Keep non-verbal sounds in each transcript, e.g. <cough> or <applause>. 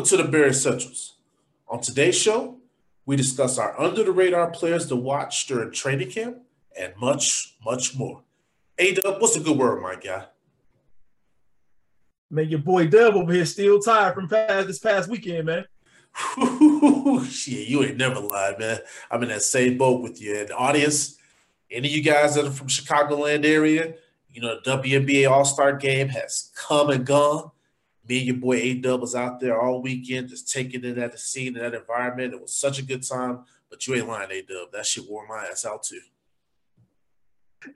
Welcome to the Bear Essentials. On today's show, we discuss our under the radar players to watch during training camp and much, much more. A Dub, what's a good word, my guy? Man, your boy Dub over here still tired from past this past weekend, man. Shit, you ain't never lied, man. I'm in that same boat with you. And audience, any of you guys that are from Chicagoland area, you know, the WNBA All Star game has come and gone. Me and your boy A Dub was out there all weekend, just taking in at the scene and that environment. It was such a good time. But you ain't lying, A Dub. That shit wore my ass out too.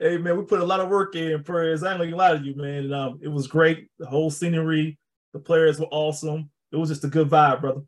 Hey man, we put a lot of work in prayers. I ain't gonna lie to you, man. And, um, it was great. The whole scenery, the players were awesome. It was just a good vibe, brother.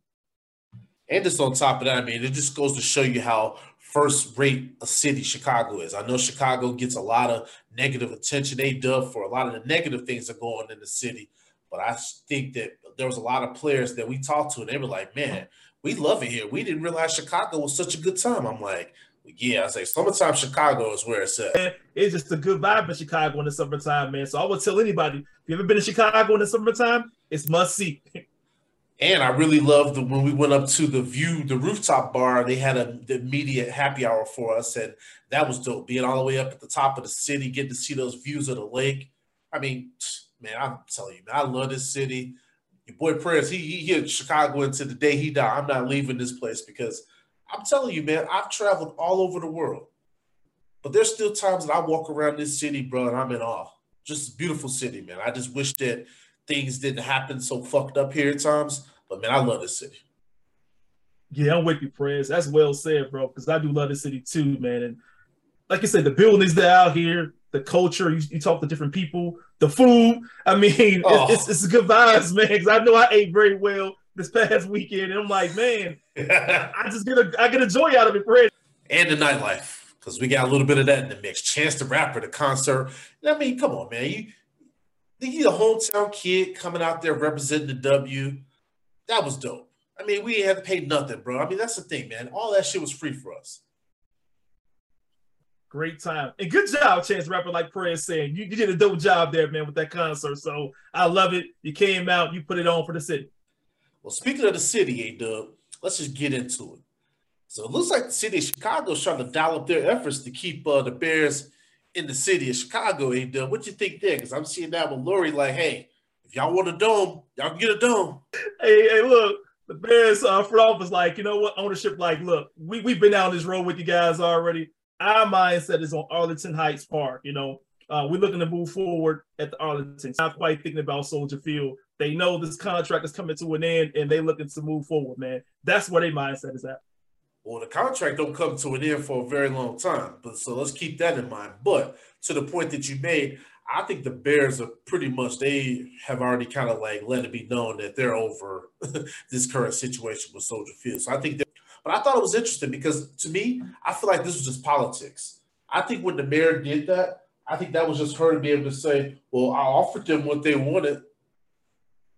And just on top of that, I mean, it just goes to show you how first rate a city Chicago is. I know Chicago gets a lot of negative attention, A dub for a lot of the negative things that go on in the city. But I think that there was a lot of players that we talked to, and they were like, man, we love it here. We didn't realize Chicago was such a good time. I'm like, yeah, I say, like, summertime Chicago is where it's at. It's just a good vibe in Chicago in the summertime, man. So I would tell anybody if you ever been to Chicago in the summertime, it's must see. And I really loved the, when we went up to the view, the rooftop bar. They had a the immediate happy hour for us, and that was dope. Being all the way up at the top of the city, getting to see those views of the lake. I mean, man, I'm telling you, man, I love this city. Your boy Prayers, he he hit Chicago until the day he died. I'm not leaving this place because I'm telling you, man, I've traveled all over the world, but there's still times that I walk around this city, bro, and I'm in awe. Just beautiful city, man. I just wish that things didn't happen so fucked up here at times. But man, I love this city. Yeah, I'm with you, prayers. That's well said, bro. Because I do love the city too, man. And like I said, the buildings that out here, the culture. You, you talk to different people, the food. I mean, <laughs> it's, Oh. it's, it's good vibes, man. Because I know I ate very well this past weekend, and I'm like, man, <laughs> I just get a I get a joy out of it, Fred. And the nightlife, because we got a little bit of that in the mix. Chance the Rapper, the concert. I mean, come on, man. You, you a hometown kid coming out there representing the W. That was dope. I mean, we had to pay nothing, bro. I mean, that's the thing, man. All that shit was free for us. Great time and good job, Chance Rapper. Like Prez saying, you, you did a dope job there, man, with that concert. So I love it. You came out, you put it on for the city. Well, speaking of the city, A Dub, let's just get into it. So it looks like the city of Chicago is trying to dial up their efforts to keep uh, the Bears in the city of Chicago. A Dub, what you think there? Because I'm seeing that with Lori, like, hey, if y'all want a dome, y'all can get a dome. Hey, hey, look, the Bears uh, front office, like, you know what? Ownership, like, look, we, we've been down this road with you guys already. Our mindset is on Arlington Heights Park. You know, uh, we're looking to move forward at the Arlington. Not quite thinking about Soldier Field. They know this contract is coming to an end and they looking to move forward, man. That's where their mindset is at. Well, the contract don't come to an end for a very long time, but so let's keep that in mind. But to the point that you made, I think the Bears are pretty much they have already kind of like let it be known that they're over <laughs> this current situation with Soldier Field. So I think but I thought it was interesting because to me, I feel like this was just politics. I think when the mayor did that, I think that was just her to be able to say, "Well, I offered them what they wanted,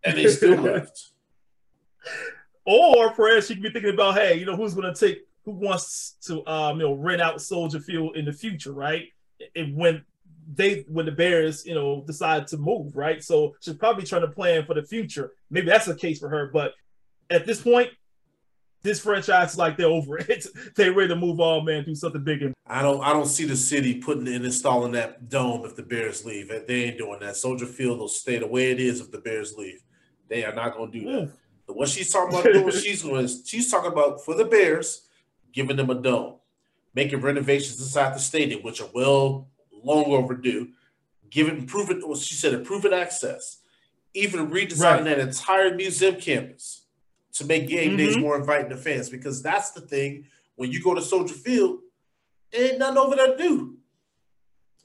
and they still <laughs> left." Or perhaps she could be thinking about, hey, you know, who's going to take, who wants to, um, you know, rent out Soldier Field in the future, right? And when they, when the Bears, you know, decide to move, right? So she's probably trying to plan for the future. Maybe that's the case for her. But at this point, this franchise is like they're over it. <laughs> they're ready to move on, man, do something bigger. I don't I don't see the city putting and installing that dome if the Bears leave. They ain't doing that. Soldier Field will stay the way it is if the Bears leave. They are not going to do that. But what she's talking about doing, <laughs> she's going. She's talking about for the Bears, giving them a dome, making renovations inside the stadium, which are well long overdue. Giving improving, well, she said improving access, even redesigning Right. that entire museum campus to make game days Mhm. more inviting to fans. Because that's the thing when you go to Soldier Field, ain't nothing over there to do.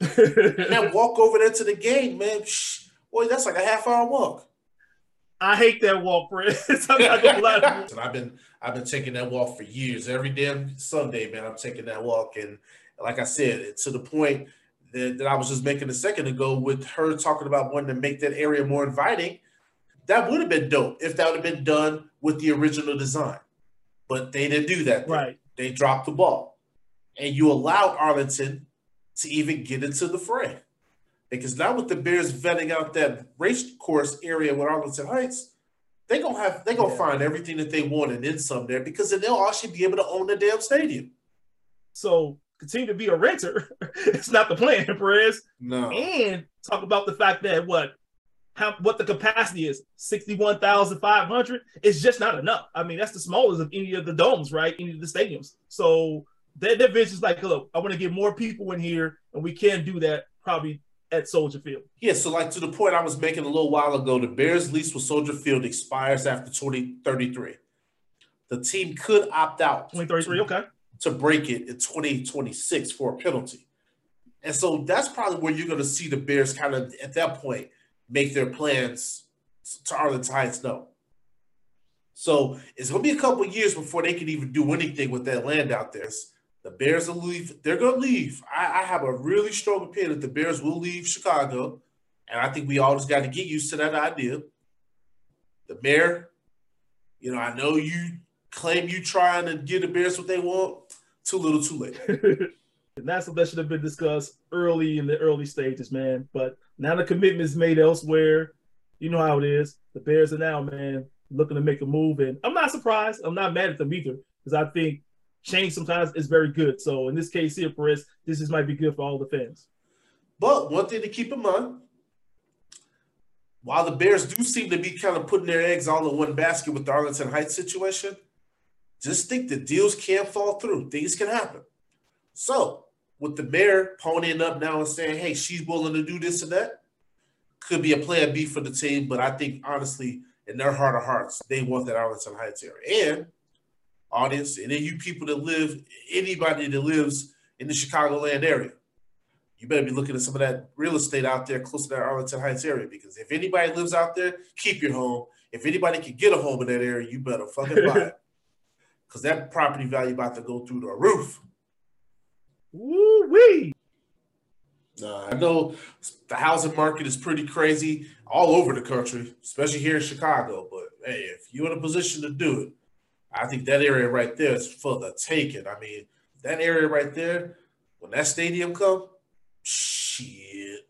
<laughs> and that walk over there to the game, man, shh, boy, that's like a half hour walk. I hate that walk, Chris. <laughs> I'm not gonna lie. <laughs> I've been I've been taking that walk for years. Every damn Sunday, man, I'm taking that walk. And like I said, to the point that, that I was just making a second ago with her talking about wanting to make that area more inviting. That would have been dope if that would have been done with the original design. But they didn't do that. Right. They dropped the ball. And you allowed Arlington to even get into the fray. Because now with the Bears vetting out that race course area with Arlington Heights, they gonna have they gonna Yeah. find everything that they want and then some there because then they'll actually be able to own the damn stadium. So continue to be a renter. <laughs> it's not the plan, Perez. No. And talk about the fact that what how what the capacity is 61,500 is just not enough. I mean, that's the smallest of any of the domes, right? Any of the stadiums. So their, their vision is like, look, I want to get more people in here, and we can do that probably at Soldier Field. Yeah, so like to the point I was making a little while ago, the Bears lease with Soldier Field expires after 2033. The team could opt out 2033, okay. to break it in 2026 for a penalty. And so that's probably where you're going to see the Bears kind of at that point make their plans to Arlington Heights know. So it's going to be a couple years before they can even do anything with that land out there. The Bears will leave. They're going to leave. I, I have a really strong opinion that the Bears will leave Chicago. And I think we all just got to get used to that idea. The mayor, you know, I know you claim you trying to get the Bears what they want. Too little, too late. <laughs> and that's what that should have been discussed early in the early stages, man. But now the commitment's made elsewhere. You know how it is. The Bears are now, man, looking to make a move. And I'm not surprised. I'm not mad at them either, because I think change sometimes is very good. So in this case here, Perez, this is might be good for all the fans. But one thing to keep in mind, while the Bears do seem to be kind of putting their eggs all in one basket with the Arlington Heights situation, just think the deals can fall through. Things can happen. So, with the mayor ponying up now and saying, hey, she's willing to do this and that, could be a plan B for the team. But I think, honestly, in their heart of hearts, they want that Arlington Heights area. And, audience, and then you people that live, anybody that lives in the Chicagoland area, you better be looking at some of that real estate out there close to that Arlington Heights area because if anybody lives out there, keep your home. If anybody can get a home in that area, you better fucking buy it <laughs> because that property value about to go through the roof. Woo wee! Nah, I know the housing market is pretty crazy all over the country, especially here in Chicago. But hey, if you're in a position to do it, I think that area right there is for the taking. I mean, that area right there, when that stadium come, shit.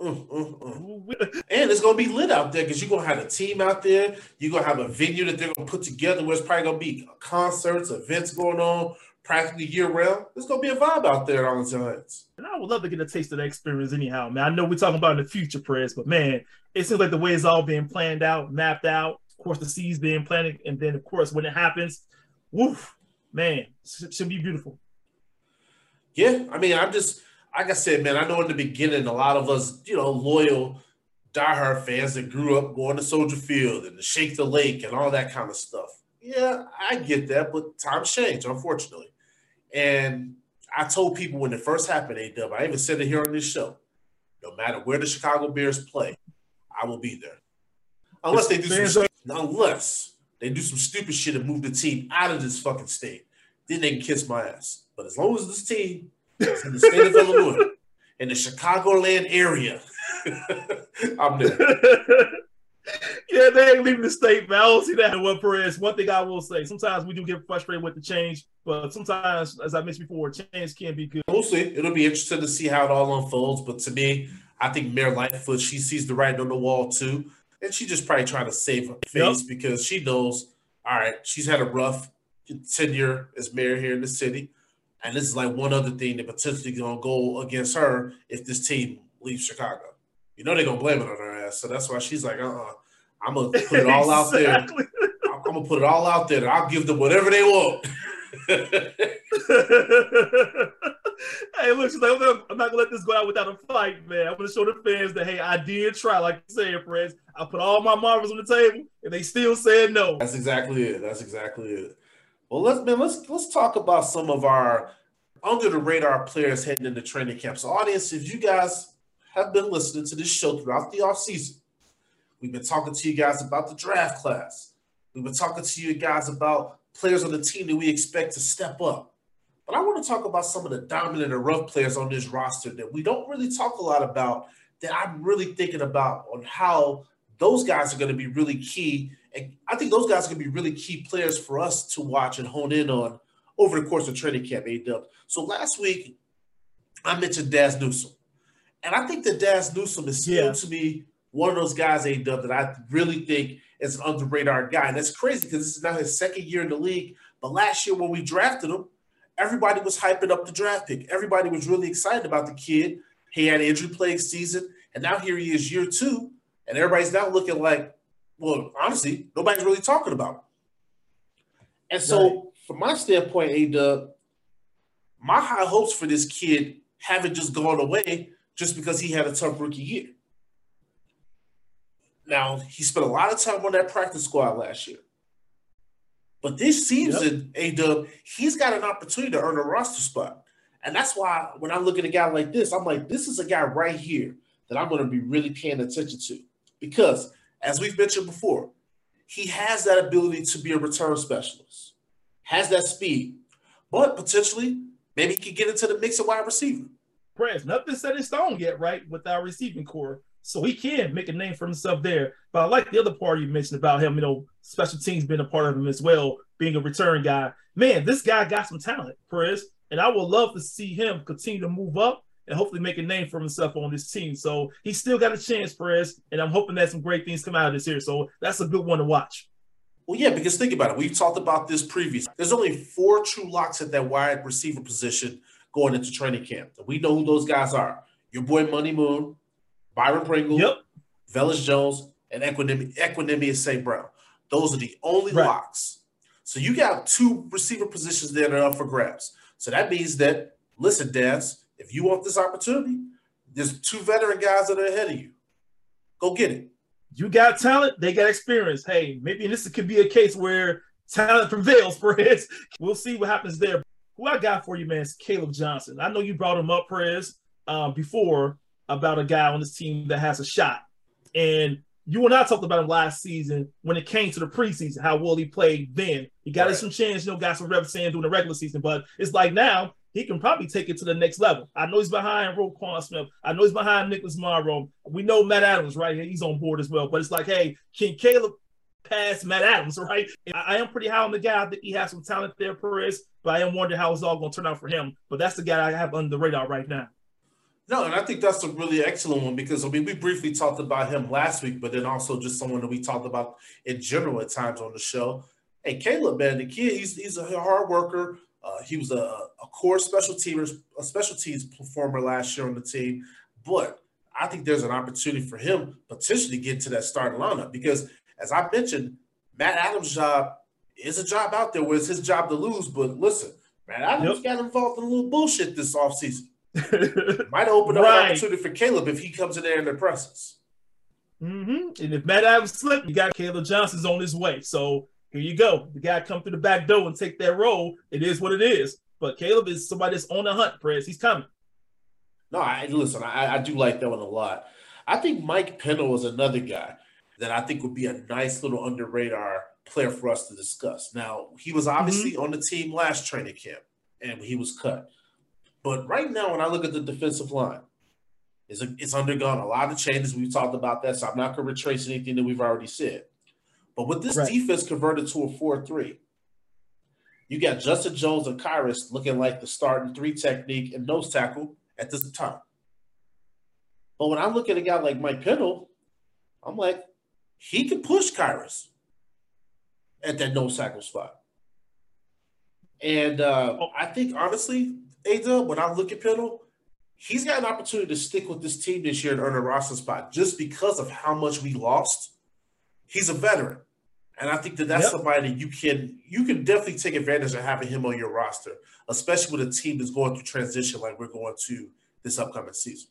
Mm, mm, mm. And it's gonna be lit out there because you're gonna have a team out there. You're gonna have a venue that they're gonna put together where it's probably gonna be concerts, events going on practically year round. There's gonna be a vibe out there at Arlington Heights. And I would love to get a taste of that experience anyhow, man. I know we're talking about in the future, Press, but man, it seems like the way it's all being planned out, mapped out. Of course, the seeds being planted, and then of course when it happens, woof, man, it should be beautiful. Yeah, I mean, I'm just like I said, man. I know in the beginning, a lot of us, you know, loyal, diehard fans that grew up going to Soldier Field and to Shake the Lake and all that kind of stuff. Yeah, I get that, but times change, unfortunately. And I told people when it first happened, A Dub, I even said it here on this show. No matter where the Chicago Bears play, I will be there. Unless they do some unless they do some stupid shit and move the team out of this fucking state, then they can kiss my ass. But as long as this team is in the state of <laughs> Illinois, in the Chicagoland area, <laughs> I'm there. <laughs> <laughs> yeah, they ain't leaving the state, man. I don't see that in what Perez. One thing I will say, sometimes we do get frustrated with the change, but sometimes, as I mentioned before, change can be good. We'll see. It'll be interesting to see how it all unfolds. But to me, I think Mayor Lightfoot, she sees the writing on the wall too. And she's just probably trying to save her face because she knows, all right, she's had a rough tenure as mayor here in the city. And this is like one other thing that potentially gonna go against her if this team leaves Chicago. You know they're gonna blame it on her ass. So that's why she's like, uh-uh. I'm gonna <laughs> put it all out there. I'm gonna put it all out there. I'll give them whatever they want. <laughs> hey, look, she's like, I'm, gonna, I'm not gonna let this go out without a fight, man. I'm gonna show the fans that hey, I did try, like you said, friends. I put all my marbles on the table, and they still said no. That's exactly it. That's exactly it. Well, let's man, let's let's talk about some of our under the radar players heading into training camp. So, audience, if you guys have been listening to this show throughout the offseason, we've been talking to you guys about the draft class. We've been talking to you guys about players on the team that we expect to step up. But I want to talk about some of the dominant and rough players on this roster that we don't really talk a lot about that I'm really thinking about on how those guys are going to be really key. And I think those guys are going to be really key players for us to watch and hone in on over the course of training camp, A-Dub. So last week, I mentioned Dazz Newsome. And I think that Dazz Newsome is still, yeah. to me, one of those guys, A-Dub, that I really think is an under radar guy. And that's crazy because this is now his second year in the league. But last year when we drafted him, everybody was hyping up the draft pick. Everybody was really excited about the kid. He had an injury plagued season. And now here he is year two. And everybody's now looking like, well, honestly, nobody's really talking about him. And so, right. from my standpoint, A Dub, my high hopes for this kid haven't just gone away just because he had a tough rookie year. Now, he spent a lot of time on that practice squad last year. But this season, yep. A Dub, he's got an opportunity to earn a roster spot. And that's why when I look at a guy like this, I'm like, this is a guy right here that I'm going to be really paying attention to. Because, as we've mentioned before, he has that ability to be a return specialist, has that speed, but potentially maybe he could get into the mix of wide receiver. Press, nothing set in stone yet, right, with our receiving core. So he can make a name for himself there. But I like the other part you mentioned about him, you know, special teams being a part of him as well, being a return guy. Man, this guy got some talent, Perez. And I would love to see him continue to move up and hopefully make a name for himself on this team. So he's still got a chance, Perez, and I'm hoping that some great things come out of this here. So that's a good one to watch. Well, yeah, because think about it. We've talked about this previously. There's only four true locks at that wide receiver position going into training camp. We know who those guys are. Your boy Money Moon, Byron Pringle, yep. Velus Jones, and Equanimeous St. Brown. Those are the only right. locks. So you got two receiver positions there that are up for grabs. So that means that, listen, Dazz, if you want this opportunity, there's two veteran guys that are ahead of you. Go get it. You got talent, they got experience. Hey, maybe this could be a case where talent prevails <laughs> for his. We'll see what happens there. Who I got for you, man, is Caleb Johnson. I know you brought him up, Perez, um, before about a guy on this team that has a shot. And you and I talked about him last season when it came to the preseason, how well he played then. He got right. some chance, you know, got some reps in during the regular season, but it's like now he can probably take it to the next level. I know he's behind Roquan Smith. I know he's behind Nicholas Morrow. We know Matt Adams, right? He's on board as well. But it's like, hey, can Caleb pass Matt Adams, right? I, I am pretty high on the guy. I think he has some talent there, Perez, but I am wondering how it's all going to turn out for him. But that's the guy I have under the radar right now. No, and I think that's a really excellent one because I mean we briefly talked about him last week, but then also just someone that we talked about in general at times on the show. Hey, Caleb, man, the kid, he's he's a hard worker. Uh, he was a, a core special teamers, a special teams performer last year on the team, but I think there's an opportunity for him potentially get to that starting lineup because, as I mentioned, Matt Adams' job is a job out there where it's his job to lose. But listen, Matt Adams yep. got involved in a little bullshit this offseason. <laughs> Might open up right. an opportunity for Caleb if he comes in there in their presence. Mm-hmm. And if Matt Adams slipped, you got Caleb Johnson's on his way. So here you go. The guy come through the back door and take that role. It is what it is. But Caleb is somebody that's on the hunt, Prez. He's coming. No, I listen, I, I do like that one a lot. I think Mike Pennel is another guy that I think would be a nice little under radar player for us to discuss. Now, he was obviously mm-hmm. on the team last training camp and he was cut. But right now, when I look at the defensive line, it's, a, it's undergone a lot of changes. We've talked about that, so I'm not going to retrace anything that we've already said. But with this right. defense converted to a 4 3, you got Justin Jones and Khyiris looking like the starting three technique and nose tackle at this time. But when I look at a guy like Mike Pennel, I'm like, he can push Khyiris at that nose tackle spot. And uh, I think, honestly, Ada, when I look at Pennel, he's got an opportunity to stick with this team this year and earn a roster spot just because of how much we lost. He's a veteran. And I think that that's yep. somebody you can you can definitely take advantage of having him on your roster, especially with a team that's going through transition like we're going to this upcoming season.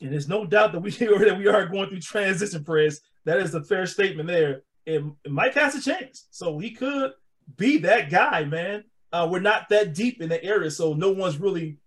And there's no doubt that we <laughs> that we are going through transition, Press. That is a fair statement there. And Mike has a chance, so he could be that guy, man. uh, we're not that deep in the area, so no one's really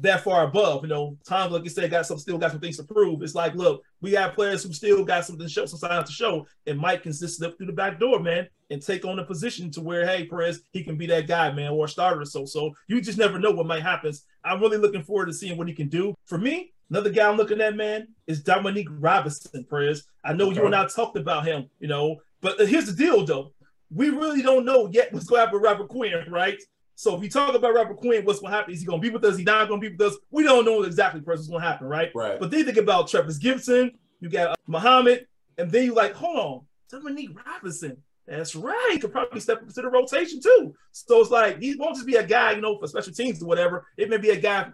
that far above. You know, Tom, like you said, got some still got some things to prove. It's like, look, we have players who still got something to show, some signs to show, and Mike can just slip through the back door, man, and take on a position to where, hey, Perez, he can be that guy, man, or a starter or so. So you just never know what might happen. I'm really looking forward to seeing what he can do. For me, another guy I'm looking at, man, is Dominique Robinson, Perez. I know okay. you and I talked about him, you know, but here's the deal, though. We really don't know yet what's going to happen with Robert Quinn, right? So if you talk about Robert Quinn, what's going to happen? Is he going to be with us? Is he not going to be with us? We don't know exactly what's going to happen, right? Right. But then think about Trevis Gipson. You got uh, Muhammad, and then you like, hold on, Dominique Robinson. That's right. He could probably step into the rotation too. So it's like he won't just be a guy, you know, for special teams or whatever. It may be a guy,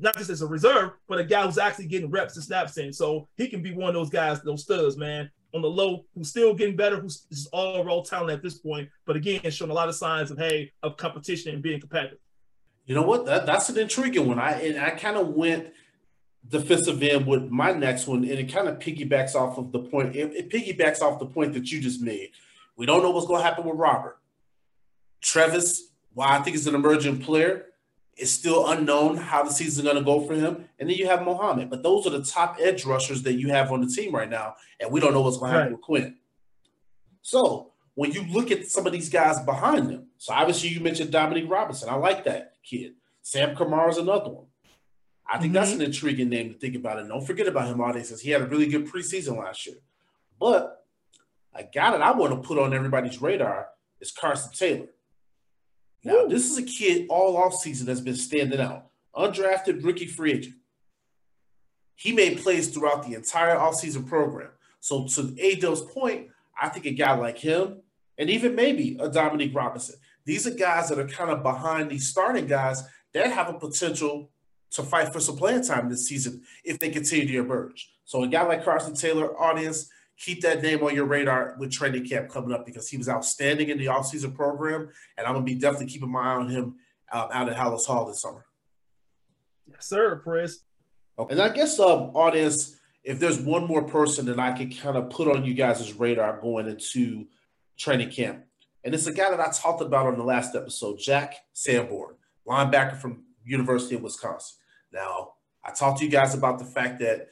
not just as a reserve, but a guy who's actually getting reps and snaps in. So he can be one of those guys, those studs, man on the low, who's still getting better, who's all raw talent at this point, but again, showing a lot of signs of hey of competition and being competitive. You know what? That, that's an intriguing one. I and I kind of went defensive end with my next one, and it kind of piggybacks off of the point. It, it piggybacks off the point that you just made. We don't know what's going to happen with Robert. Trevis, while I think he's an emerging player, it's still unknown how the season's going to go for him. And then you have Muhammad. But those are the top edge rushers that you have on the team right now. And we don't know what's going to happen with Quinn. So when you look at some of these guys behind them, so obviously you mentioned Dominique Robinson. I like that kid. Sam Kamara is another one. I think mm-hmm. that's an intriguing name to think about. And don't forget about him, audience, since he had a really good preseason last year. But a guy that I want to put on everybody's radar is Carson Taylor. Now, this is a kid all offseason that's been standing out. Undrafted rookie free agent. He made plays throughout the entire offseason program. So, to Adol's point, I think a guy like him, and even maybe a Dominique Robinson, these are guys that are kind of behind these starting guys that have a potential to fight for some playing time this season if they continue to emerge. So, a guy like Carson Taylor, audience, keep that name on your radar with training camp coming up because he was outstanding in the offseason program, and I'm gonna be definitely keeping my eye on him uh, out at Halas Hall this summer. Yes, sir, Chris. Okay. And I guess, um, audience, if there's one more person that I can kind of put on you guys' radar going into training camp, and it's a guy that I talked about on the last episode, Jack Sanborn, linebacker from University of Wisconsin. Now, I talked to you guys about the fact that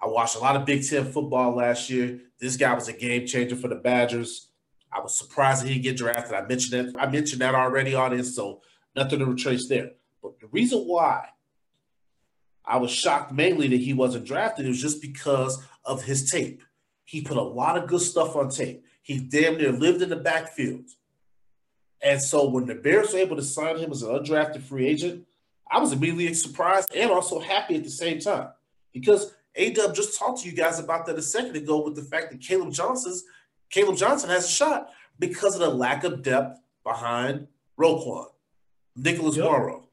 I watched a lot of Big Ten football last year. This guy was a game changer for the Badgers. I was surprised that he didn't get drafted. I mentioned that. I mentioned that already on this, so nothing to retrace there. But the reason why I was shocked mainly that he wasn't drafted was just because of his tape. He put a lot of good stuff on tape. He damn near lived in the backfield. And so when the Bears were able to sign him as an undrafted free agent, I was immediately surprised and also happy at the same time because Adub just talked to you guys about that a second ago with the fact that Caleb Johnson's Caleb Johnson has a shot because of the lack of depth behind Roquan, Nicholas yep. Morrow.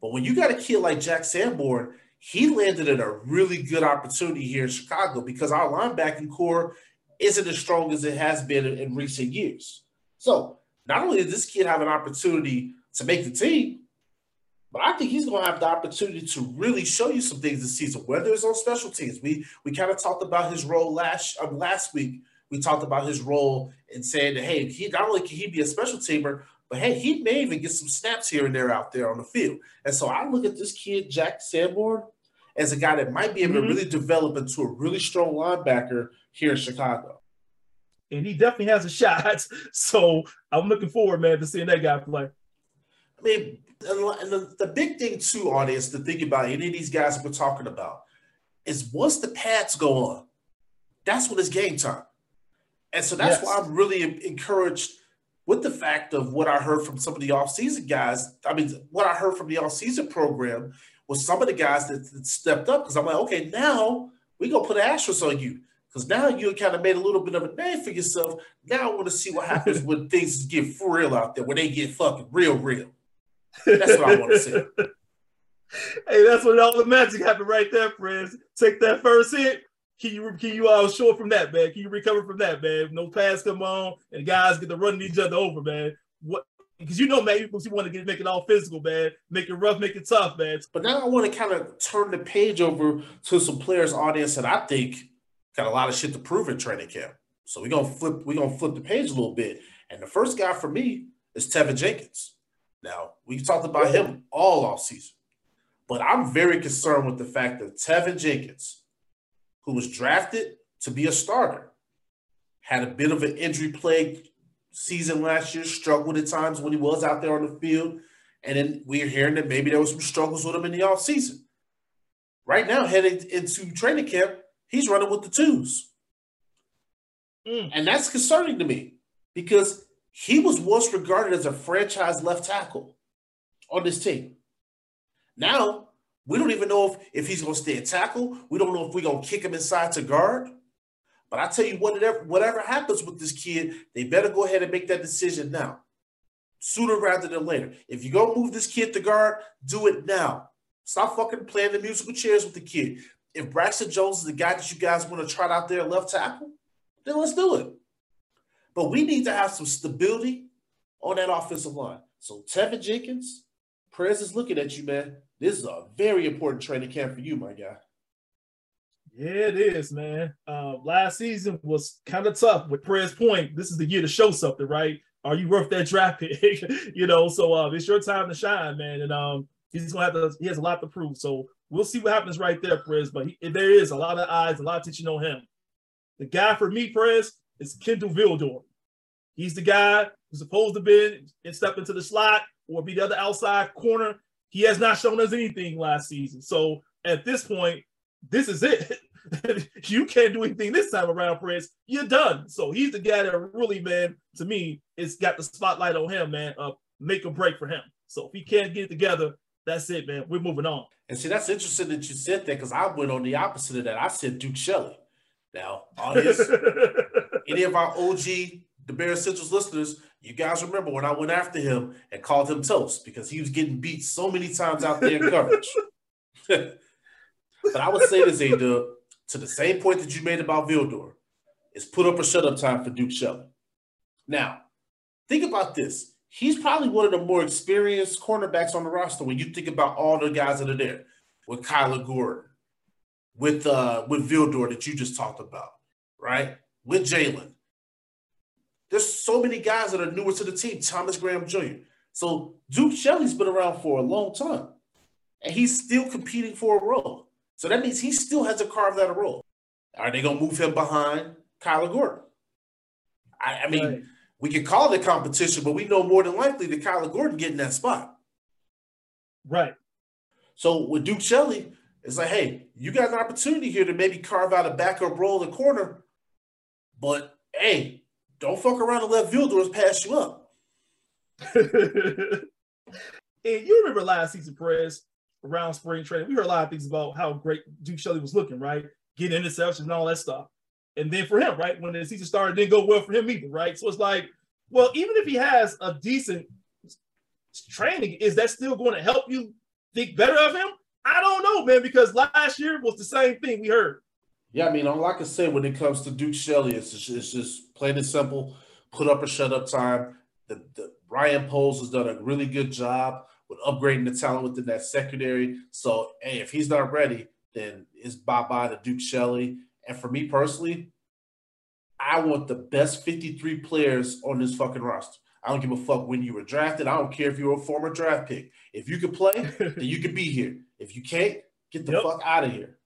But when you got a kid like Jack Sanborn, he landed in a really good opportunity here in Chicago because our linebacking core isn't as strong as it has been in, in recent years. So not only does this kid have an opportunity to make the team, but I think he's going to have the opportunity to really show you some things this season, whether it's on special teams. We we kind of talked about his role last um, last week. We talked about his role in saying that hey, he not only can he be a special teamer, but hey, he may even get some snaps here and there out there on the field. And so I look at this kid, Jack Sanborn, as a guy that might be able mm-hmm. to really develop into a really strong linebacker here in Chicago. And he definitely has a <laughs> shot. So I'm looking forward, man, to seeing that guy play. I mean, and the, the big thing too, audience, to think about any of these guys we're talking about is once the pads go on, that's when it's game time. And so that's yes. why I'm really encouraged with the fact of what I heard from some of the offseason guys. I mean, what I heard from the offseason program was some of the guys that, that stepped up because I'm like, okay, now we're gonna put an asterisk on you because now you kind of made a little bit of a name for yourself. Now I want to see what happens <laughs> when things get real out there, when they get fucking real, real. That's what I want to see. <laughs> hey, that's when all the magic happened right there, friends. Take that first hit. Can you can you all uh, short from that, man? Can you recover from that, man? No pass come on, and guys get to running each other over, man. What? Because you know, man, you want to get make it all physical, man. Make it rough, make it tough, man. But now I want to kind of turn the page over to some players, audience that I think got a lot of shit to prove in training camp. So we're gonna flip, we're gonna flip the page a little bit. And the first guy for me is Teven Jenkins. Now, we've talked about him all off season, but I'm very concerned with the fact that Teven Jenkins, who was drafted to be a starter, had a bit of an injury plagued season last year, struggled at times when he was out there on the field. And then we're hearing that maybe there was some struggles with him in the offseason. Right now, heading into training camp, he's running with the twos. Mm. And that's concerning to me because he was once regarded as a franchise left tackle on this team. Now, we don't even know if, if he's going to stay a tackle. We don't know if we're going to kick him inside to guard. But I tell you, whatever, whatever happens with this kid, they better go ahead and make that decision now, sooner rather than later. If you're going to move this kid to guard, do it now. Stop fucking playing the musical chairs with the kid. If Braxton Jones is the guy that you guys want to try out there left tackle, then let's do it. But we need to have some stability on that offensive line. So Teven Jenkins, Prez is looking at you, man. This is a very important training camp for you, my guy. Yeah, it is, man. Uh, last season was kind of tough with Prez Point. This is the year to show something, right? Are you worth that draft pick? <laughs> you know, so uh, it's your time to shine, man. And um, he's gonna have to. He has a lot to prove. So we'll see what happens right there, Prez. But he, there is a lot of eyes, a lot of attention on him. The guy for me, Prez, is Kindle Vildor. He's the guy who's supposed to be and step into the slot or be the other outside corner. He has not shown us anything last season. So at this point, this is it. <laughs> you can't do anything this time around, Prince. You're done. So he's the guy that really, man, to me, it's got the spotlight on him, man. Uh, make a break for him. So if he can't get it together, that's it, man. We're moving on. And see, that's interesting that you said that because I went on the opposite of that. I said Duke Shelley. Now, on his, <laughs> any of our OG the Bear Essentials listeners, you guys remember when I went after him and called him toast because he was getting beat so many times out there in <laughs> coverage. but I would say this, A to the same point that you made about Vildor, is put up or shut up time for Duke Shelley. Now, think about this. He's probably one of the more experienced cornerbacks on the roster when you think about all the guys that are there with Kyler Gordon, with uh with Vildor that you just talked about, right? With Jaylon. There's so many guys that are newer to the team, Thomas Graham Jr. So Duke Shelley's been around for a long time. And he's still competing for a role. So that means he still has to carve that a role. Are they going to move him behind Kyler Gordon? I, I mean, right. we can call it a competition, but we know more than likely that Kyler Gordon getting that spot. Right. So with Duke Shelley, it's like, hey, you got an opportunity here to maybe carve out a backup role in the corner, but hey, don't fuck around and let Vildors pass you up. <laughs> and you remember last season, Perez, around spring training, we heard a lot of things about how great Duke Shelley was looking, right? Getting interceptions and all that stuff. And then for him, right, when the season started, didn't go well for him either, right? So it's like, well, even if he has a decent training, is that still going to help you think better of him? I don't know, man, because last year was the same thing we heard. Yeah, I mean, all I can say when it comes to Duke Shelley, it's just, it's just plain and simple, put up or shut up time. The, the Ryan Poles has done a really good job with upgrading the talent within that secondary. So, hey, if he's not ready, then it's bye bye to Duke Shelley. And for me personally, I want the best 53 players on this fucking roster. I don't give a fuck when you were drafted. I don't care if you were a former draft pick. If you can play, <laughs> then you can be here. If you can't, get the yep. fuck out of here.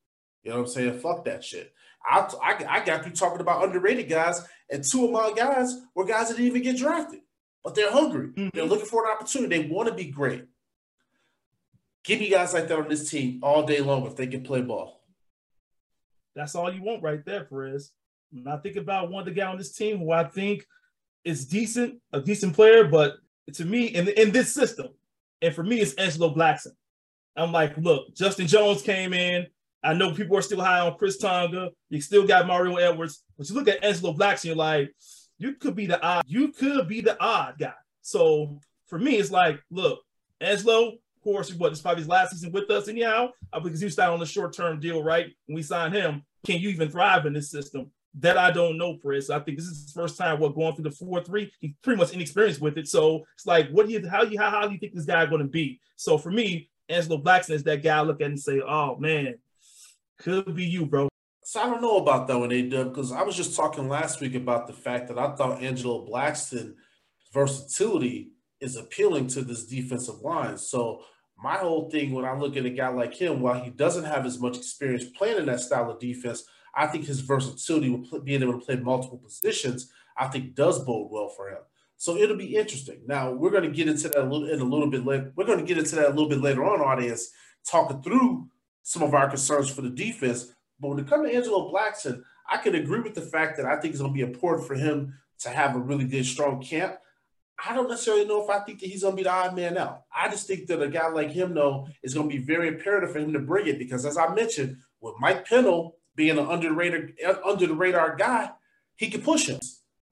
You know what I'm saying? Fuck that shit. I, I, I got through talking about underrated guys, and two of my guys were guys that didn't even get drafted, but they're hungry. Mm-hmm. They're looking for an opportunity. They want to be great. Give me guys like that on this team all day long if they can play ball. That's all you want right there, Perez. When I think about one of the guy on this team who I think is decent, a decent player, but to me, in, in this system, and for me, it's Angelo Blackson. I'm like, look, Justin Jones came in, I know people are still high on Khyiris Tonga. You still got Mario Edwards. But you look at Angelo Blackson, you're like, you could be the odd, you could be the odd guy. So for me, it's like, look, Angelo, of course, what it's probably his last season with us anyhow, because he signed on a short-term deal, right? When we signed him, can you even thrive in this system? That I don't know, Chris. I think this is his first time what going through the four three. He's pretty much inexperienced with it. So it's like, what do you how you how, how do you think this guy going to be? So for me, Angelo Blackson is that guy I look at and say, oh man, could be you, bro. So I don't know about that one, do because I was just talking last week about the fact that I thought Angelo Blackson versatility is appealing to this defensive line. So my whole thing when I look at a guy like him, while he doesn't have as much experience playing in that style of defense, I think his versatility with being able to play multiple positions, I think does bode well for him. So it'll be interesting. Now we're going to get into that a little in a little bit later. We're going to get into that a little bit later on, audience, talking through some of our concerns for the defense. But when it comes to Angelo Blackson, I can agree with the fact that I think it's going to be important for him to have a really good, strong camp. I don't necessarily know if I think that he's going to be the odd man out. I just think that a guy like him, though, is going to be very imperative for him to bring it because, as I mentioned, with Mike Pennel being an under radar, under the radar guy, he can push him.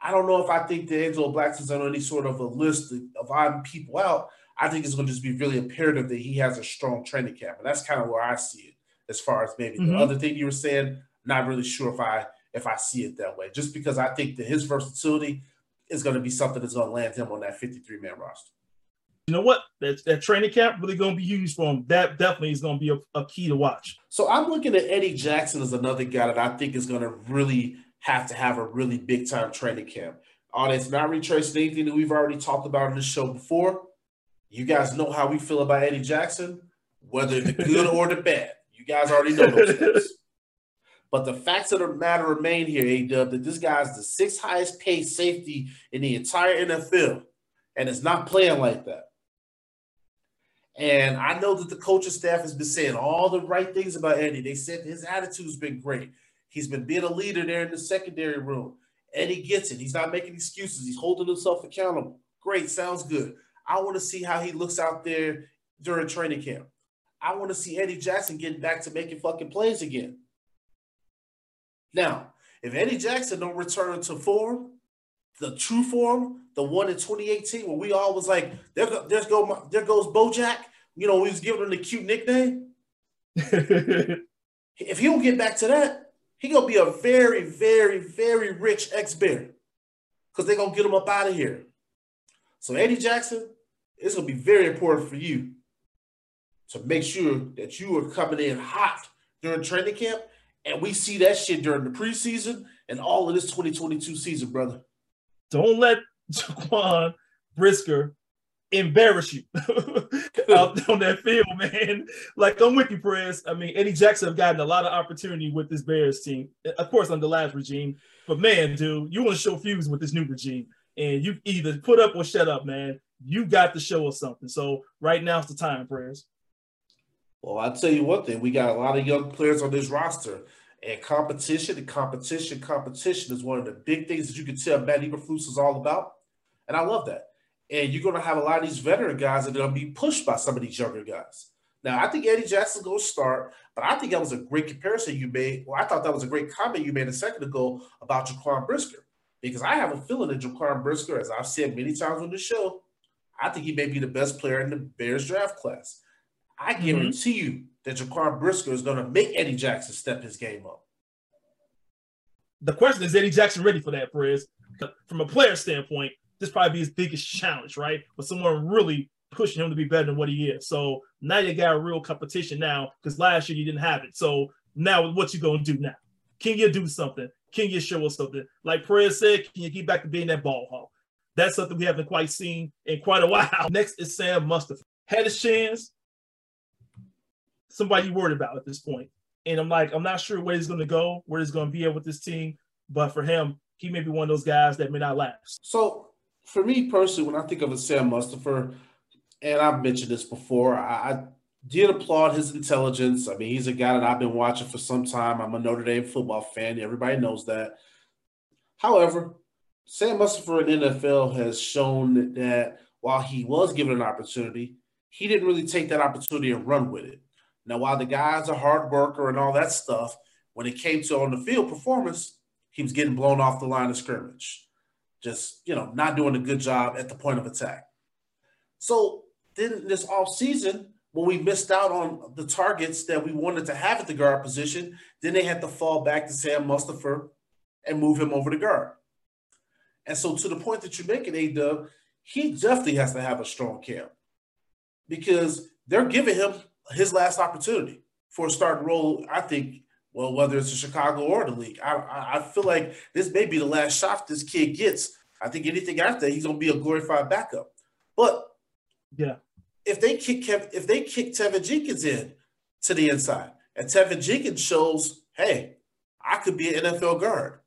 I don't know if I think that Angelo Blackson's on any sort of a list of odd people out. I think it's going to just be really imperative that he has a strong training camp, and that's kind of where I see it. As far as maybe mm-hmm. the other thing you were saying, not really sure if I if I see it that way. Just because I think that his versatility is going to be something that's going to land him on that 53 man roster. You know what? That, that training camp really going to be used for him. That definitely is going to be a, a key to watch. So I'm looking at Eddie Jackson as another guy that I think is going to really have to have a really big time training camp. Audience, not retracing anything that we've already talked about in the show before. You guys know how we feel about Eddie Jackson, whether the good or the bad. You guys already know those things. But the facts of the matter remain here, A Dub, that this guy is the sixth highest paid safety in the entire NFL, and it's not playing like that. And I know that the coaching staff has been saying all the right things about Eddie. They said his attitude's been great. He's been being a leader there in the secondary room. Eddie gets it. He's not making excuses. He's holding himself accountable. Great, sounds good. I want to see how he looks out there during training camp. I want to see Eddie Jackson getting back to making fucking plays again. Now, if Eddie Jackson don't return to form, the true form, the one in 2018, where we all was like, there, go, there's go, there goes Bojack. You know, we was giving him the cute nickname. <laughs> if he don't get back to that, he gonna be a very, very, very rich ex-bear. Because they're gonna get him up out of here. So Eddie Jackson, it's gonna be very important for you to make sure that you are coming in hot during training camp and we see that shit during the preseason and all of this 2022 season, brother. Don't let Jaquan Brisker embarrass you <laughs> out <laughs> on that field, man. Like I'm with you, Perez. I mean, Eddie Jackson have gotten a lot of opportunity with this Bears team, of course, under the last regime. But man, dude, you want to show fuse with this new regime, and you either put up or shut up, man. You got to show us something. So right now's the time, Perez. Well, I'll tell you one thing: we got a lot of young players on this roster, and competition, and competition, competition is one of the big things that you can tell Matt Eberflus is all about, and I love that. And you're going to have a lot of these veteran guys that are going to be pushed by some of these younger guys. Now, I think Eddie Jackson's going to start, but I think that was a great comparison you made. Well, I thought that was a great comment you made a second ago about Jaquan Brisker, because I have a feeling that Jaquan Brisker, as I've said many times on the show, I think he may be the best player in the Bears draft class. I mm-hmm. guarantee mm-hmm. you that Jaquan Brisker is going to make Eddie Jackson step his game up. The question is Eddie Jackson ready for that, Perez? From a player standpoint, this probably be his biggest challenge, right? With someone really pushing him to be better than what he is. So now you got a real competition now because last year you didn't have it. So now what you gonna do now? Can you do something? Can you show us something? Like Perez said, can you get back to being that ball hawk? That's something we haven't quite seen in quite a <laughs> while. Next is Sam Mustipher. Had his chance, somebody you worried about at this point. And I'm like, I'm not sure where he's going to go, where he's going to be at with this team. But for him, he may be one of those guys that may not last. So for me personally, when I think of a Sam Mustipher, and I've mentioned this before, I, I did applaud his intelligence. I mean, he's a guy that I've been watching for some time. I'm a Notre Dame football fan. Everybody knows that. However, Sam Mustipher in NFL has shown that while he was given an opportunity, he didn't really take that opportunity and run with it. Now, while the guy's a hard worker and all that stuff, when it came to on the field performance, he was getting blown off the line of scrimmage. Just, you know, not doing a good job at the point of attack. So then this off season, when we missed out on the targets that we wanted to have at the guard position, then they had to fall back to Sam Mustipher and move him over to guard. And so to the point that you're making, A-Dub, he definitely has to have a strong camp because they're giving him his last opportunity for a starting role. I think, well, whether it's in Chicago or the league, I, I feel like this may be the last shot this kid gets. I think anything after he's going to be a glorified backup. But Yeah. if they kick Kev, if they kick Teven Jenkins in to the inside, and Teven Jenkins shows, hey, I could be an NFL guard,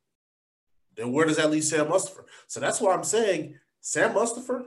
then where does that leave Sam Mustipher? So that's why I'm saying Sam Mustipher.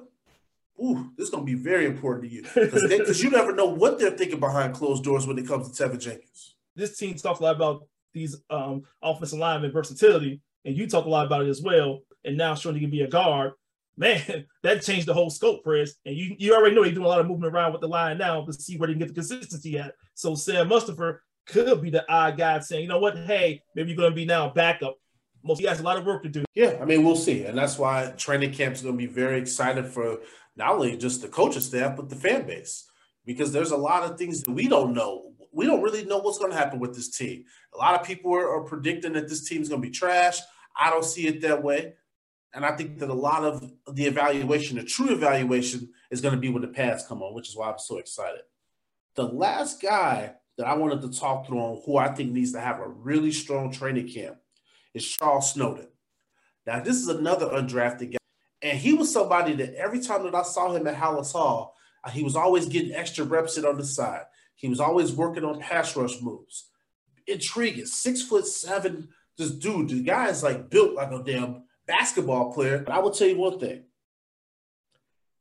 Ooh, this is going to be very important to you because you never know what they're thinking behind closed doors when it comes to Teven Jenkins. This team talks a lot about these um, offensive lineman versatility, and you talk a lot about it as well. And now showing he can be a guard, man, <laughs> that changed the whole scope, Chris. And you you already know he's doing a lot of movement around with the line now to see where they can get the consistency at. So Sam Mustipher could be the odd guy saying, you know what, hey, maybe you're going to be now backup. Most he has a lot of work to do. Yeah, I mean, we'll see, and that's why training camp is going to be very excited for not only just the coaching staff but the fan base because there's a lot of things that we don't know. We don't really know what's going to happen with this team. A lot of people are, are predicting that this team is going to be trash. I don't see it that way. And I think that a lot of the evaluation, the true evaluation, is going to be when the pads come on, which is why I'm so excited. The last guy that I wanted to talk through on who I think needs to have a really strong training camp is Charles Snowden. Now, this is another undrafted guy. And he was somebody that every time that I saw him at Halas Hall, uh, he was always getting extra reps in on the side. He was always working on pass rush moves. Intriguing, six foot seven. This dude, the guy is like built like a damn basketball player. But I will tell you one thing.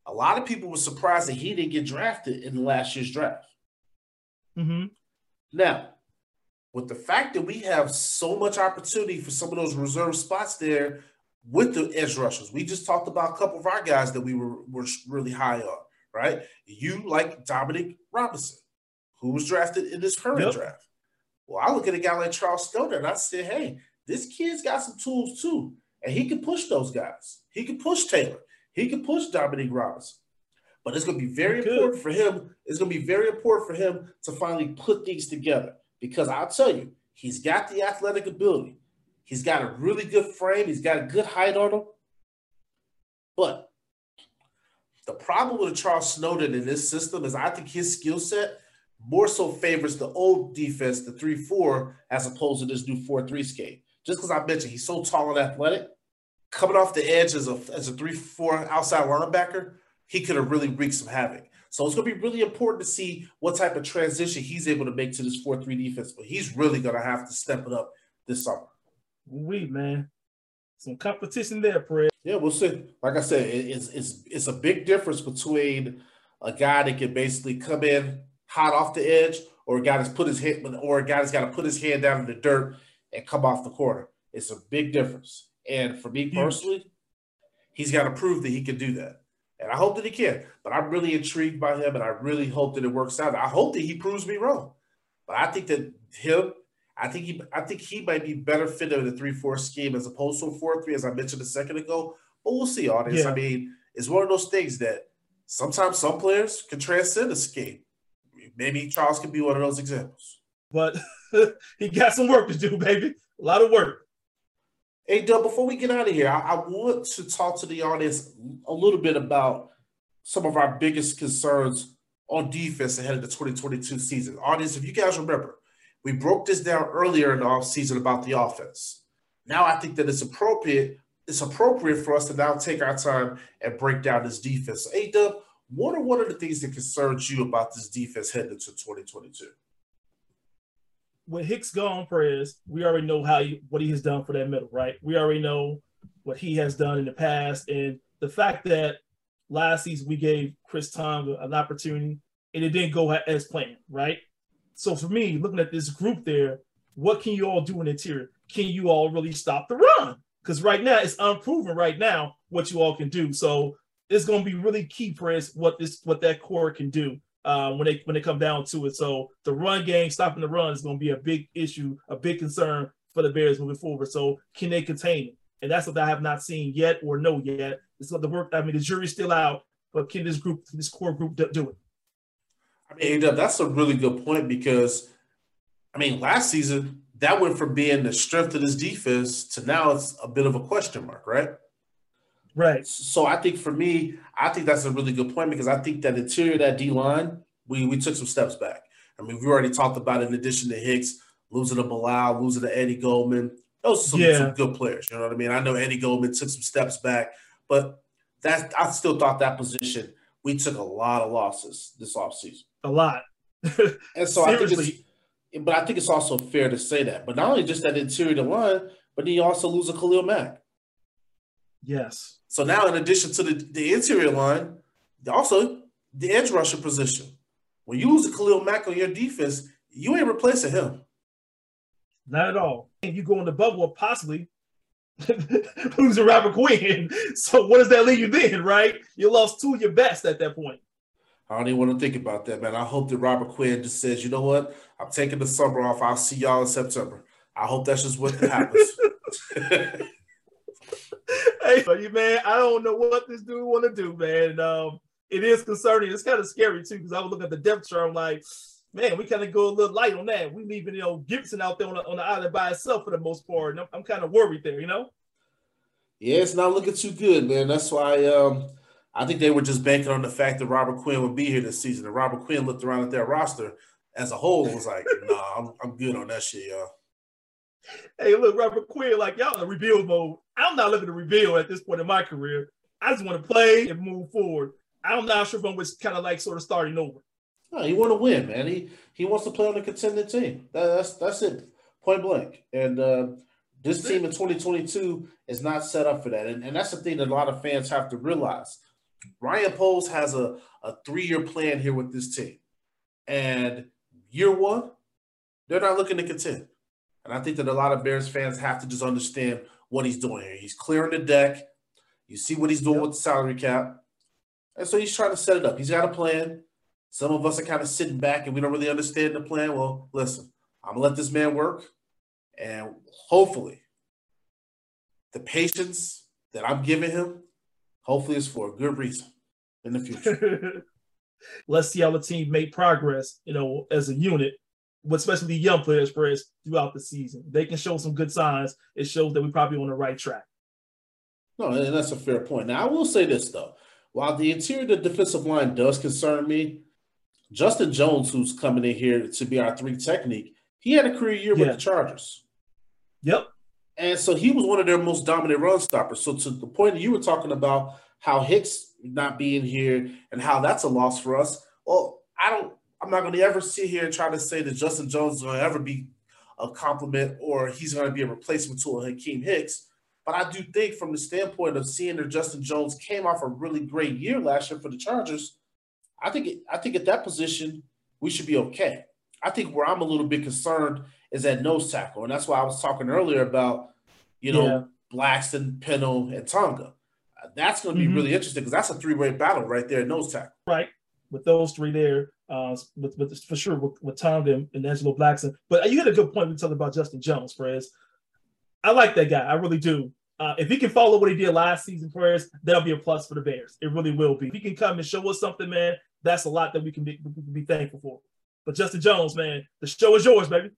A lot of people were surprised that he didn't get drafted in last year's draft. Mm-hmm. Now, with the fact that we have so much opportunity for some of those reserve spots there with the edge rushers, we just talked about a couple of our guys that we were, were really high on, right? You like Dominique Robinson, who was drafted in this current Yep. draft. Well, I look at a guy like Charles Snowden and I say, hey, this kid's got some tools too. And he can push those guys. He can push Taylor. He can push Dominique Robinson. But it's going to be very important for him. It's going to be very important for him to finally put things together because I'll tell you, he's got the athletic ability. He's got a really good frame. He's got a good height on him. But the problem with Charles Snowden in this system is I think his skill set more so favors the old defense, the 3 4, as opposed to this new 4 3 scheme. Just because I mentioned he's so tall and athletic, coming off the edge as a, as a 3 4 outside linebacker, he could have really wreaked some havoc. So it's going to be really important to see what type of transition he's able to make to this 4 3 defense. But he's really going to have to step it up this summer. We man, some competition there, Fred. Yeah, we'll see. Like I said, it's it's it's a big difference between a guy that can basically come in hot off the edge, or a guy that's put his head, or a guy that's got to put his hand down in the dirt and come off the corner. It's a big difference. And for me personally, he's got to prove that he can do that. And I hope that he can. But I'm really intrigued by him, and I really hope that it works out. I hope that he proves me wrong. But I think that him, I think he, I think he might be better fitted in a three-four scheme as opposed to a four-three, as I mentioned a second ago. But we'll see, audience. Yeah. I mean, it's one of those things that sometimes some players can transcend a scheme. Maybe Charles can be one of those examples. But <laughs> he got some work to do, baby. A lot of work. Hey, Doug, before we get out of here, I, I want to talk to the audience a little bit about some of our biggest concerns on defense ahead of the 2022 season. Audience, if you guys remember, we broke this down earlier in the offseason about the offense. Now I think that it's appropriate, it's appropriate for us to now take our time and break down this defense. So, Doug, what are one of the things that concerns you about this defense heading into 2022? When Hicks gone, Perez, we already know how he, what he has done for that middle, right? We already know what he has done in the past, and the fact that last season we gave Chris Tom an opportunity and it didn't go as planned, right? So for me, looking at this group there, what can you all do in the interior? Can you all really stop the run? Because right now it's unproven right now what you all can do. So it's going to be really key, Chris, what this what that core can do uh, when they when they come down to it. So the run game, stopping the run, is going to be a big issue, a big concern for the Bears moving forward. So can they contain it? And that's what I have not seen yet or know yet. It's the work. I mean, the jury's still out, but can this group, this core group, do, do it? I mean, that's a really good point because, I mean, last season that went from being the strength of this defense to now it's a bit of a question mark, right? Right. So I think for me, I think that's a really good point because I think that interior that D line, we we took some steps back. I mean, we already talked about it in addition to Hicks losing to Bilal, losing to Eddie Goldman. Those are some, Yeah. some good players. You know what I mean? I know Eddie Goldman took some steps back, but that I still thought that position we took a lot of losses this offseason. A lot. <laughs> and so I think it's, but I think it's also fair to say that. But not only just that interior line, but then you also lose a Khalil Mack. Yes. So now, in addition to the, the interior line, also the edge rusher position. When you lose a Khalil Mack on your defense, you ain't replacing him. Not at all. And you go in the bubble possibly <laughs> losing Robert Quinn. <laughs> So what does that leave you then, right? You lost two of your best at that point. I don't even want to think about that, man. I hope that Robert Quinn just says, you know what? I'm taking the summer off. I'll see y'all in September. I hope that's just what happens. <laughs> <laughs> hey, man, I don't know what this dude want to do, man. Um, it is concerning. It's kind of scary too because I was looking at the depth chart. I'm like, man, we kind of go a little light on that. We leaving you know Gipson out there on the, on the island by itself for the most part. And I'm, I'm kind of worried there, you know. Yeah, it's not looking too good, man. That's why um, I think they were just banking on the fact that Robert Quinn would be here this season. And Robert Quinn looked around at their roster as a whole and was like, <laughs> "Nah, I'm, I'm good on that shit, y'all." Hey, look, Robert Quinn, like y'all in rebuild mode. I'm not looking to rebuild at this point in my career. I just want to play and move forward. I'm not sure if I'm just kind of like sort of starting over. No, he want to win, man. He he wants to play on a contending team. That, that's that's it, point blank. And uh, this team in 2022 is not set up for that. And, and that's the thing that a lot of fans have to realize. Ryan Poles has a, a three year plan here with this team. And year one, they're not looking to contend. And I think that a lot of Bears fans have to just understand what he's doing here. He's clearing the deck. You see what he's doing yep. with the salary cap. And so he's trying to set it up. He's got a plan. Some of us are kind of sitting back and we don't really understand the plan. Well, listen, I'm going to let this man work. And hopefully, the patience that I'm giving him, hopefully, is for a good reason in the future. <laughs> Let's see how the team make progress, you know, as a unit, especially the young players, Chris, throughout the season. They can show some good signs. It shows that we're probably on the right track. No, and that's a fair point. Now, I will say this, though. While the interior the defensive line does concern me, Justin Jones, who's coming in here to be our three technique, he had a career year yeah. with the Chargers. Yep. And so he was one of their most dominant run stoppers. So to the point that you were talking about how Hicks not being here and how that's a loss for us. Well, I don't I'm not going to ever sit here and try to say that Justin Jones is going to ever be a compliment or he's going to be a replacement to Akiem Hicks. But I do think from the standpoint of seeing that Justin Jones came off a really great year last year for the Chargers, I think I think at that position we should be okay. I think where I'm a little bit concerned is at nose tackle, and that's why I was talking earlier about you know yeah. Blackson, Pennel, and Tonga. That's going to be mm-hmm. really interesting because that's a three way battle right there at nose tackle. Right, with those three there, uh, with, with for sure with, with Tonga and, and Angelo Blackson. But you had a good point when you talking about Justin Jones, Fred. I like that guy. I really do. Uh, if he can follow what he did last season us, that'll be a plus for the Bears. It really will be. If he can come and show us something, man, that's a lot that we can be, we can be thankful for. But Justin Jones, man, the show is yours, baby.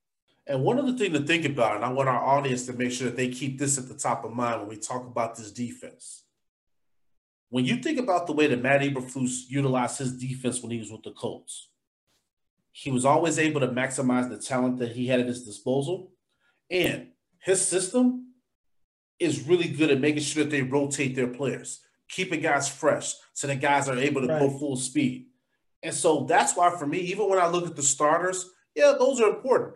And one other thing to think about, and I want our audience to make sure that they keep this at the top of mind when we talk about this defense. When you think about the way that Matt Eberflus utilized his defense when he was with the Colts, he was always able to maximize the talent that he had at his disposal. And his system is really good at making sure that they rotate their players, keeping guys fresh so that guys are able to right. go full speed. And so that's why for me, even when I look at the starters, yeah, those are important.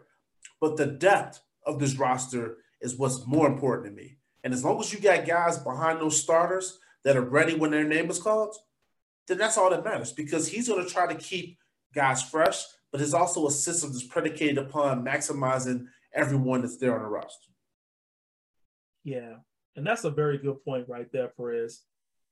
But the depth of this roster is what's more important to me. And as long as you got guys behind those starters that are ready when their name is called, then that's all that matters because he's going to try to keep guys fresh, but it's also a system that's predicated upon maximizing everyone that's there on the roster. Yeah. And that's a very good point right there, Perez.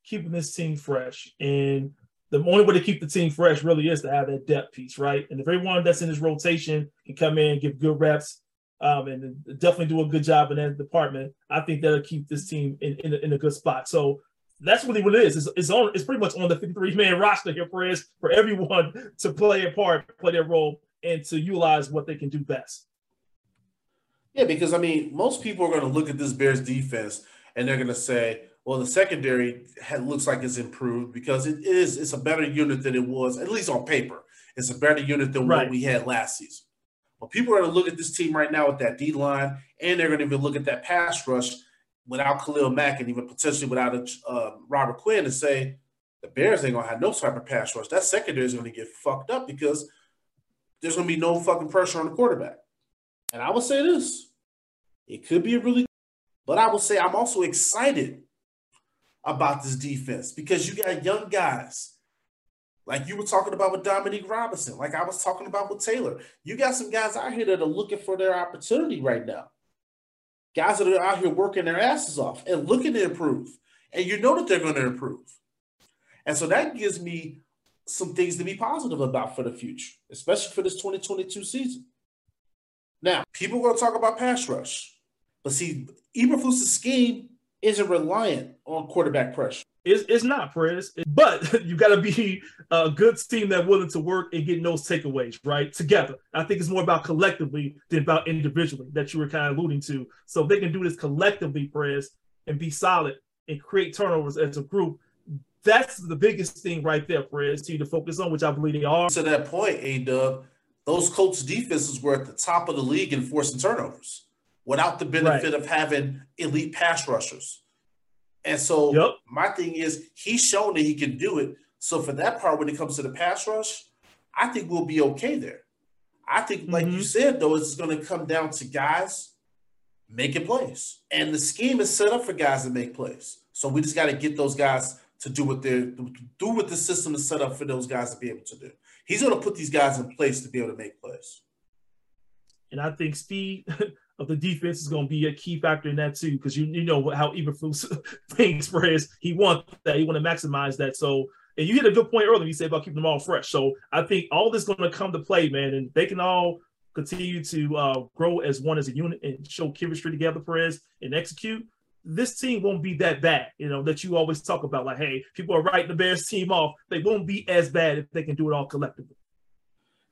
Keeping this team fresh. And the only way to keep the team fresh really is to have that depth piece, right? And if everyone that's in this rotation can come in, give good reps, um, and definitely do a good job in that department, I think that'll keep this team in, in, in a good spot. So that's really what it is. It's, it's on. It's pretty much on the 53 man <laughs> roster here, Perez, for everyone to play a part, play their role, and to utilize what they can do best. Yeah, because I mean, most people are going to look at this Bears defense and they're going to say, well, the secondary looks like it's improved because it is it's a better unit than it was, at least on paper. It's a better unit than right. what we had last season. But people are going to look at this team right now with that D line, and they're going to even look at that pass rush without Khalil Mack and even potentially without a, uh, Robert Quinn and say, the Bears ain't gonna have no type of pass rush. That secondary is gonna get fucked up because there's gonna be no fucking pressure on the quarterback. And I would say this: it could be a really, but I would say I'm also excited about this defense because you got young guys. Like you were talking about with Dominique Robinson, like I was talking about with Taylor. You got some guys out here that are looking for their opportunity right now. Guys that are out here working their asses off and looking to improve. And you know that they're going to improve. And so that gives me some things to be positive about for the future, especially for this 2022 season. Now, people are going to talk about pass rush, but see, Eberflus' scheme isn't reliant on quarterback pressure. It's, it's not, Perez. But <laughs> you got to be a good team that willing to work and get those takeaways, right? Together. I think it's more about collectively than about individually that you were kind of alluding to. So if they can do this collectively, Perez, and be solid and create turnovers as a group, that's the biggest thing right there, Perez, to you to focus on, which I believe they are. To that point, A Dub, those Colts defenses were at the top of the league in forcing turnovers without the benefit right. of having elite pass rushers. And so yep. my thing is he's shown that he can do it. So for that part, when it comes to the pass rush, I think we'll be okay there. I think, like mm-hmm. you said, though, it's going to come down to guys making plays. And the scheme is set up for guys to make plays. So we just got to get those guys to do what they're do what the system is set up for those guys to be able to do. He's going to put these guys in place to be able to make plays. And I think speed <laughs> of the defense is going to be a key factor in that too, because you you know how Eberflus <laughs> thinks for his he wants that he want to maximize that. So and you hit a good point earlier. You said about keeping them all fresh. So I think all this going to come to play, man, and they can all continue to uh, grow as one as a unit and show chemistry together, Perez, and execute. This team won't be that bad, you know, that you always talk about. Like, hey, people are writing the Bears team off. They won't be as bad if they can do it all collectively.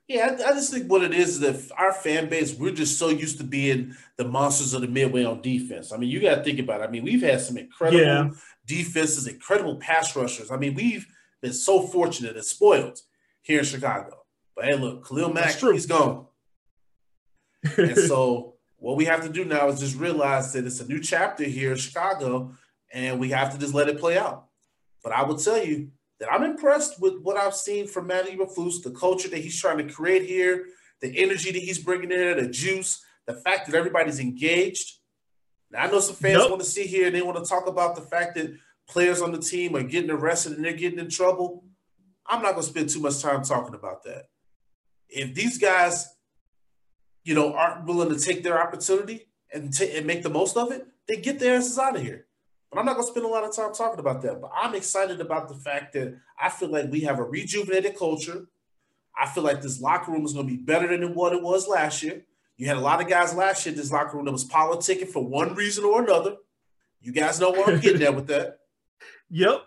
Yeah, I, I, just think what it is is that our fan base, we're just so used to being the monsters of the midway on defense. I mean, you got to think about it. I mean, we've had some incredible yeah. defenses, incredible pass rushers. I mean, we've been so fortunate and spoiled here in Chicago. But hey, look, Khalil Mack, he's gone. <laughs> and so what we have to do now is just realize that it's a new chapter here in Chicago, and we have to just let it play out. But I will tell you, that I'm impressed with what I've seen from Matt Eberflus, the culture that he's trying to create here, the energy that he's bringing in, the juice, the fact that everybody's engaged. Now, I know some fans nope. want to see here and they want to talk about the fact that players on the team are getting arrested and they're getting in trouble. I'm not going to spend too much time talking about that. If these guys, you know, aren't willing to take their opportunity and, t- and make the most of it, they get their asses out of here. But I'm not going to spend a lot of time talking about that. But I'm excited about the fact that I feel like we have a rejuvenated culture. I feel like this locker room is going to be better than what it was last year. You had a lot of guys last year in this locker room that was politicking for one reason or another. You guys know where I'm getting at with that. <laughs> Yep.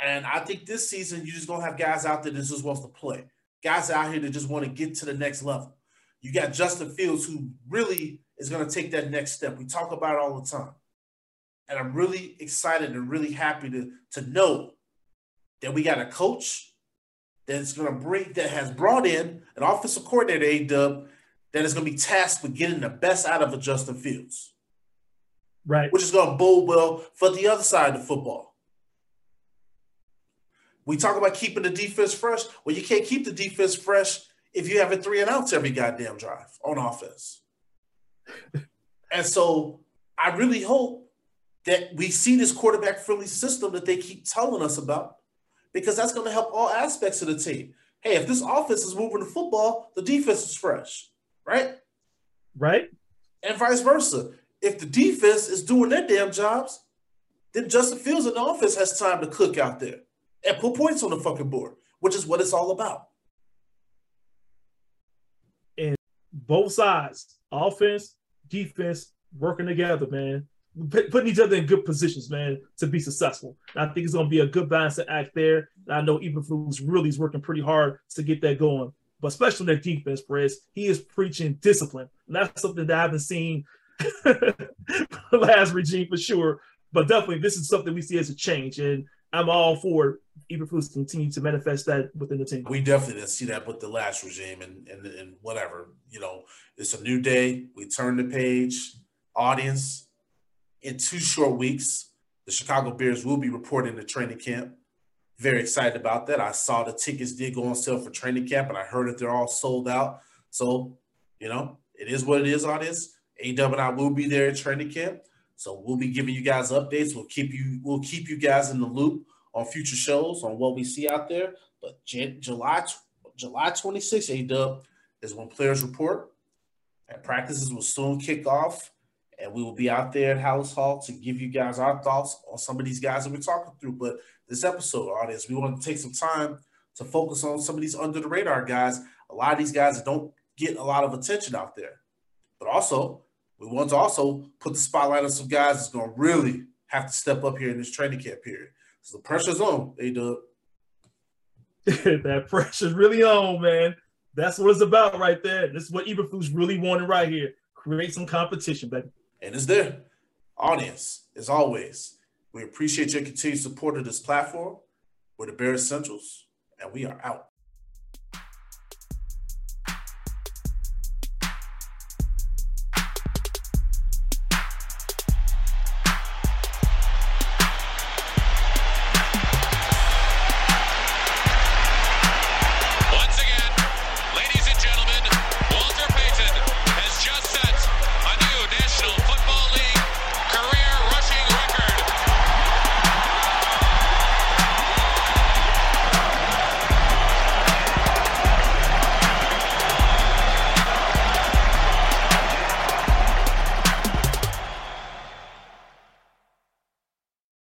And I think this season you're just gonna have guys out there that just wants to play. Guys out here that just want to get to the next level. You got Justin Fields who really is gonna take that next step. We talk about it all the time. And I'm really excited and really happy to, to know that we got a coach that's going to bring, that has brought in an offensive coordinator, A Dub, that is going to be tasked with getting the best out of a Justin Fields. Right. Which is going to bode well for the other side of the football. We talk about keeping the defense fresh. Well, you can't keep the defense fresh if you have a three and outs every goddamn drive on offense. <laughs> and so I really hope that we see this quarterback friendly system that they keep telling us about because that's going to help all aspects of the team. Hey, if this offense is moving the football, the defense is fresh, right? Right. And vice versa. If the defense is doing their damn jobs, then Justin Fields and the offense has time to cook out there and put points on the fucking board, which is what it's all about. And both sides, offense, defense, working together, man putting each other in good positions, man, to be successful. And I think it's going to be a good balance to act there. And I know Eberflus really is working pretty hard to get that going. But especially their defense, Perez, he is preaching discipline. And that's something that I haven't seen <laughs> last regime for sure. But definitely, this is something we see as a change. And I'm all for Eberflus continue to manifest that within the team. We definitely didn't see that with the last regime and, and, and whatever. You know, it's a new day. We turn the page. Audience, in two short weeks, the Chicago Bears will be reporting to training camp very excited about that. I saw the tickets did go on sale for training camp, and I heard that they're all sold out. So, you know, it is what it is, audience. AW and I will be there at training camp. So we'll be giving you guys updates. We'll keep you we'll keep you guys in the loop on future shows on what we see out there. But July July 26th, AW is when players report and practices will soon kick off. And we will be out there at Halas Hall to give you guys our thoughts on some of these guys that we're talking through. But this episode, audience, we want to take some time to focus on some of these under the radar guys. A lot of these guys don't get a lot of attention out there. But also, we want to also put the spotlight on some guys that's going to really have to step up here in this training camp period. So the pressure's on, A Dub. <laughs> that pressure's really on, man. That's what it's about right there. This is what Eberflus really wanted right here. Create some competition, baby. And it's there. Audience, as always, we appreciate your continued support of this platform. We're the Bears Essentials, and we are out.